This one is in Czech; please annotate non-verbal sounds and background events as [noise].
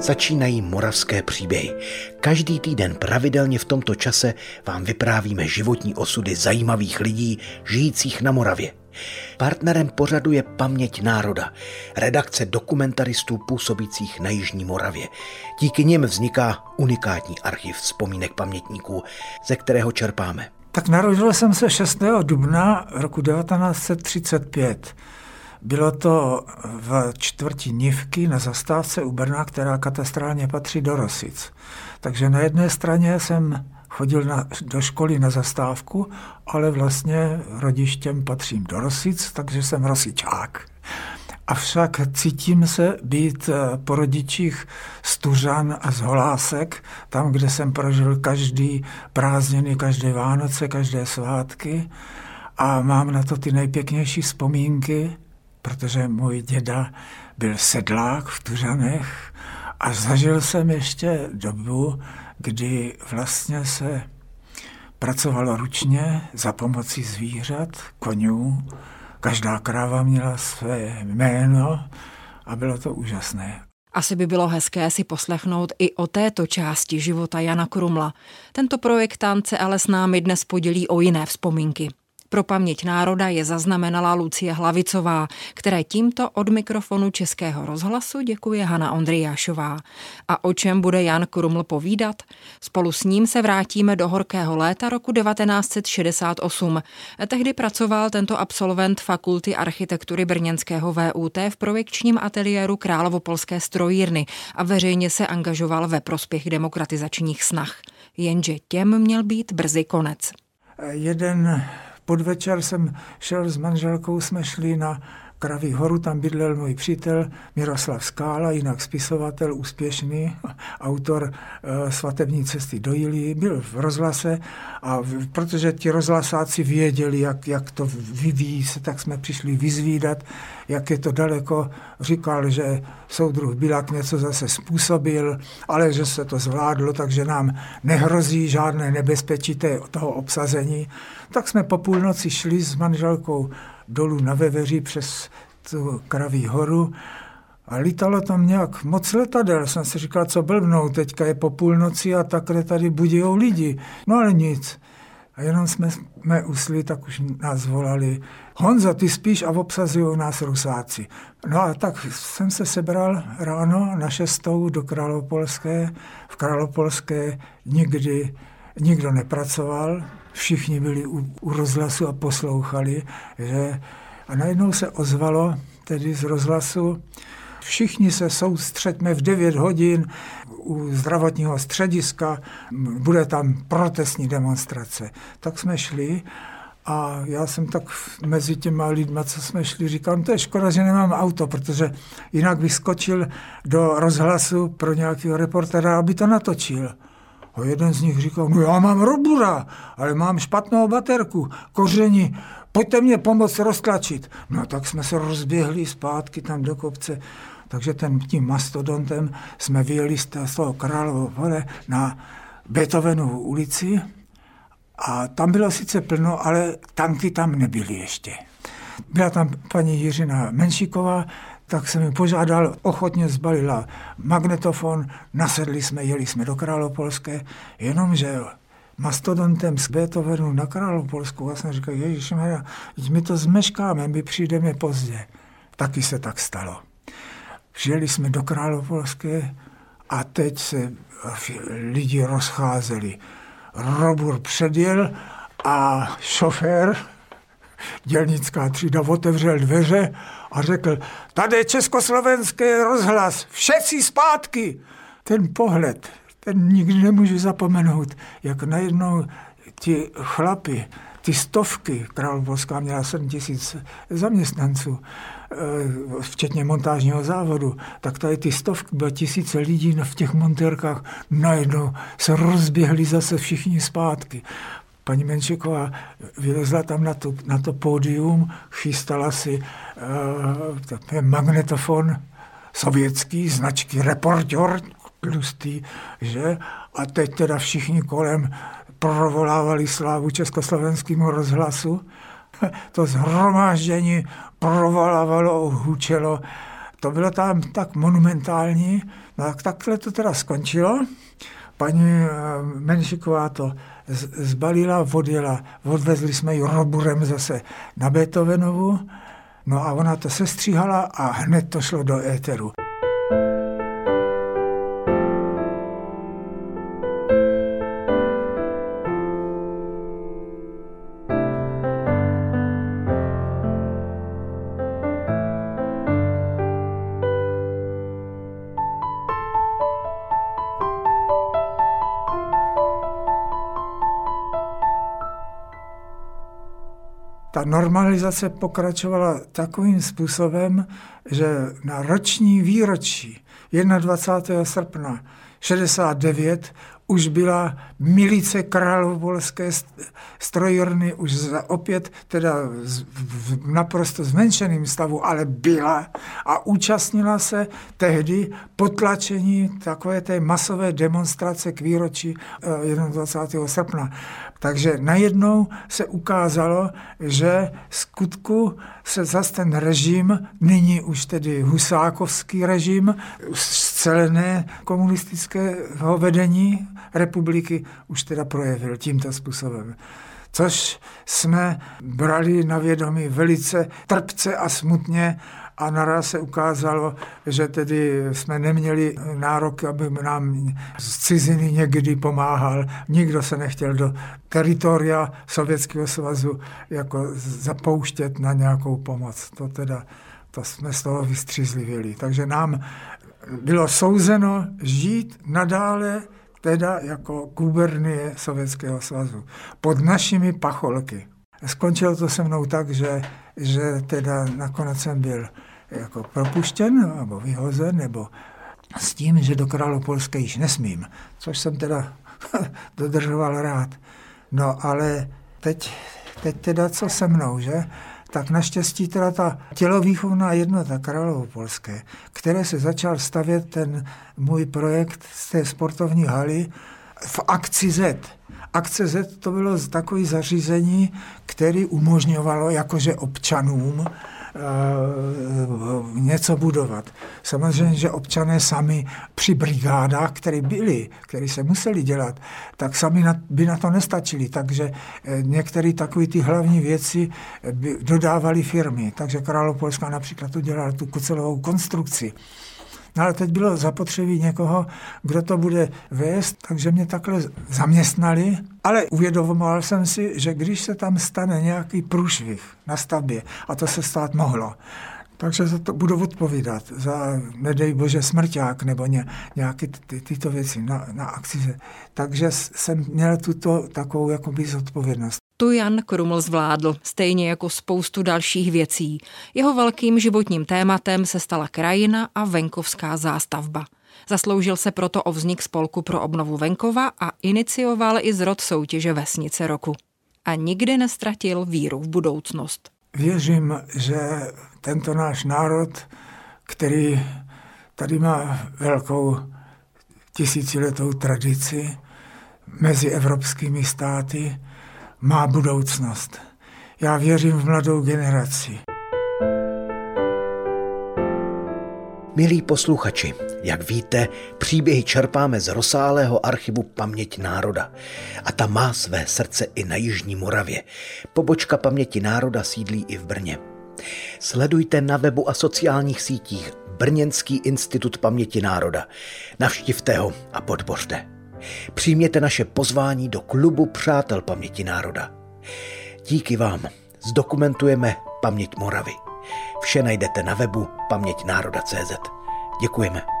Začínají moravské příběhy. Každý týden pravidelně v tomto čase vám vyprávíme životní osudy zajímavých lidí žijících na Moravě. Partnerem pořadu je Paměť národa, redakce dokumentaristů působících na Jižní Moravě. Díky nim vzniká unikátní archiv vzpomínek pamětníků, ze kterého čerpáme. Tak narodil jsem se 6. dubna roku 1935. Bylo to v čtvrti Nivky na zastávce u Brna, která katastrálně patří do Rosic. Takže na jedné straně jsem chodil na, do školy na zastávku, ale vlastně rodištěm patřím do Rosic, takže jsem rosičák. Avšak cítím se být eh, po rodičích z Tuřan a z Holásek, tam, kde jsem prožil každý prázdniny, každé Vánoce, každé svátky a mám na to ty nejpěknější vzpomínky, protože můj děda byl sedlák v Tuřanech a zažil jsem ještě dobu, kdy vlastně se pracovalo ručně za pomocí zvířat, konňů. Každá kráva měla své jméno a bylo to úžasné. Asi by bylo hezké si poslechnout i o této části života Jana Krumla. Tento projektant se ale s námi dnes podělí o jiné vzpomínky. Pro paměť národa je zaznamenala Lucie Hlavicová, které tímto od mikrofonu Českého rozhlasu děkuje Hana Ondrijášová. A o čem bude Jan Kruml povídat? Spolu s ním se vrátíme do horkého léta roku 1968. Tehdy pracoval tento absolvent Fakulty architektury Brněnského VUT v projekčním ateliéru Královopolské strojírny a veřejně se angažoval ve prospěch demokratizačních snah. Jenže těm měl být brzy konec. Jeden podvečer jsem šel s manželkou, jsme šli na Kraví horu, tam bydlel můj přítel Miroslav Skála, jinak spisovatel, úspěšný, [laughs] autor e, svatební cesty do Jilí, byl v rozhlase a protože ti rozhlasáci věděli, jak, jak to vyvíjí se, tak jsme přišli vyzvídat, jak je to daleko. Říkal, že soudruh Bilak něco zase způsobil, ale že se to zvládlo, takže nám nehrozí žádné nebezpečí toho obsazení. Tak jsme po půlnoci šli s manželkou dolů na Veveří přes tu Kraví horu a lítalo tam nějak moc letadel. Jsem si říkal, co blbnou, teďka je po půlnoci a takhle tady budijou lidi. No ale nic. A jenom jsme, jsme usli, tak už nás volali. Honzo, ty spíš a obsazují nás rusáci. No a tak jsem se sebral ráno na šestou do Králopolské. V Králopolské nikdy nikdo nepracoval, všichni byli u, u rozhlasu a poslouchali, že a najednou se ozvalo tedy z rozhlasu, všichni se soustřeďme v 9 hodin u zdravotního střediska, bude tam protestní demonstrace. Tak jsme šli a já jsem tak mezi těma lidma, co jsme šli, říkal, no to je škoda, že nemám auto, protože jinak bych skočil do rozhlasu pro nějakého reportera, aby to natočil. A jeden z nich říkal, no já mám robura, ale mám špatnou baterku, koření, pojďte mě pomoct roztlačit. No tak jsme se rozběhli zpátky tam do kopce, takže ten, tím mastodontem jsme vyjeli z toho Královo vole na Beethovenovu ulici a tam bylo sice plno, ale tanky tam nebyly ještě. Byla tam paní Jiřina Menšíková, tak jsem mi požádal, ochotně zbalila magnetofon, nasedli jsme, jeli jsme do Králopolské, jenomže mastodontem z Beethovenu na Králopolsku, a jsem říkal, Ježíš my to zmeškáme, my přijdeme pozdě. Taky se tak stalo. Přijeli jsme do Králopolské a teď se lidi rozcházeli. Robur předjel a šofér dělnická třída otevřel dveře a řekl, tady je československý rozhlas, všetci zpátky. Ten pohled, ten nikdy nemůžu zapomenout, jak najednou ti chlapi, ty stovky, Královská měla 7 tisíc zaměstnanců, eh, včetně montážního závodu, tak tady ty stovky, bylo tisíce lidí v těch montérkách, najednou se rozběhli zase všichni zpátky paní Menšiková vylezla tam na to, na to pódium, chystala si uh, magnetofon sovětský, značky Reporter, tlustý, že? A teď teda všichni kolem provolávali slávu československému rozhlasu. [laughs] To zhromáždění provolávalo, hučelo, To bylo tam tak monumentální, no tak takhle to teda skončilo. Paní eh, Menšiková to zbalila, odjela, odvezli jsme ji roburem zase na Beethovenovu, no a ona to sestříhala a hned to šlo do éteru. Ta normalizace pokračovala takovým způsobem, že na roční výročí 21. srpna 69 už byla milice královopolské strojírny, už za, opět teda v naprosto zmenšeným stavu, ale byla a účastnila se tehdy potlačení takové té masové demonstrace k výročí 21. Eh, srpna. Takže najednou se ukázalo, že skutku se zase ten režim, nyní už tedy husákovský režim, scelené komunistického vedení republiky, už teda projevil tímto způsobem což jsme brali na vědomí velice trpce a smutně a naraz se ukázalo, že tedy jsme neměli nárok, aby nám z ciziny někdy pomáhal. Nikdo se nechtěl do teritoria Sovětského svazu jako zapouštět na nějakou pomoc. To teda to jsme z toho vystřízlivěli. Takže nám bylo souzeno žít nadále teda jako gubernie Sovětského svazu pod našimi pacholky. Skončilo to se mnou tak, že, že teda nakonec jsem byl jako propuštěn nebo vyhozen, nebo s tím, že do Královpolské již nesmím, což jsem teda [laughs] dodržoval rád. No ale teď, teď teda co se mnou, že? Tak naštěstí teda ta tělovýchovná jednota Královopolské, které se začal stavět ten můj projekt z té sportovní haly v akci Z. Akce Z to bylo takové zařízení, které umožňovalo jakože občanům něco budovat. Samozřejmě, že občané sami při brigádách, které byly, které se museli dělat, tak sami by na to nestačili. Takže eh, některé takové ty hlavní věci by dodávali firmy. Takže Královpolská například udělala tu kocelovou konstrukci. No ale teď bylo zapotřebí někoho, kdo to bude vést, takže mě takhle zaměstnali, ale uvědomoval jsem si, že když se tam stane nějaký průšvih na stavbě, a to se stát mohlo, takže za to budu odpovídat, za, nedej bože, smrťák nebo ně, nějaké ty, tyto věci na, na akci. Takže jsem měl tuto takovou jakoby zodpovědnost. Tu Jan Kruml zvládl, stejně jako spoustu dalších věcí. Jeho velkým životním tématem se stala krajina a venkovská zástavba. Zasloužil se proto o vznik spolku pro obnovu venkova a inicioval i zrod soutěže Vesnice roku. A nikdy nestratil víru v budoucnost. Věřím, že tento náš národ, který tady má velkou tisíciletou tradici mezi evropskými státy, má budoucnost. Já věřím v mladou generaci. Milí posluchači, jak víte, příběhy čerpáme z rozsáhlého archivu Paměť národa. A ta má své srdce i na Jižní Moravě. Pobočka Paměti národa sídlí i v Brně. Sledujte na webu a sociálních sítích Brněnský institut paměti národa. Navštivte ho a podpořte. Přijměte naše pozvání do klubu Přátel paměti národa. Díky vám zdokumentujeme paměť Moravy. Vše najdete na webu paměťnároda.cz. Děkujeme.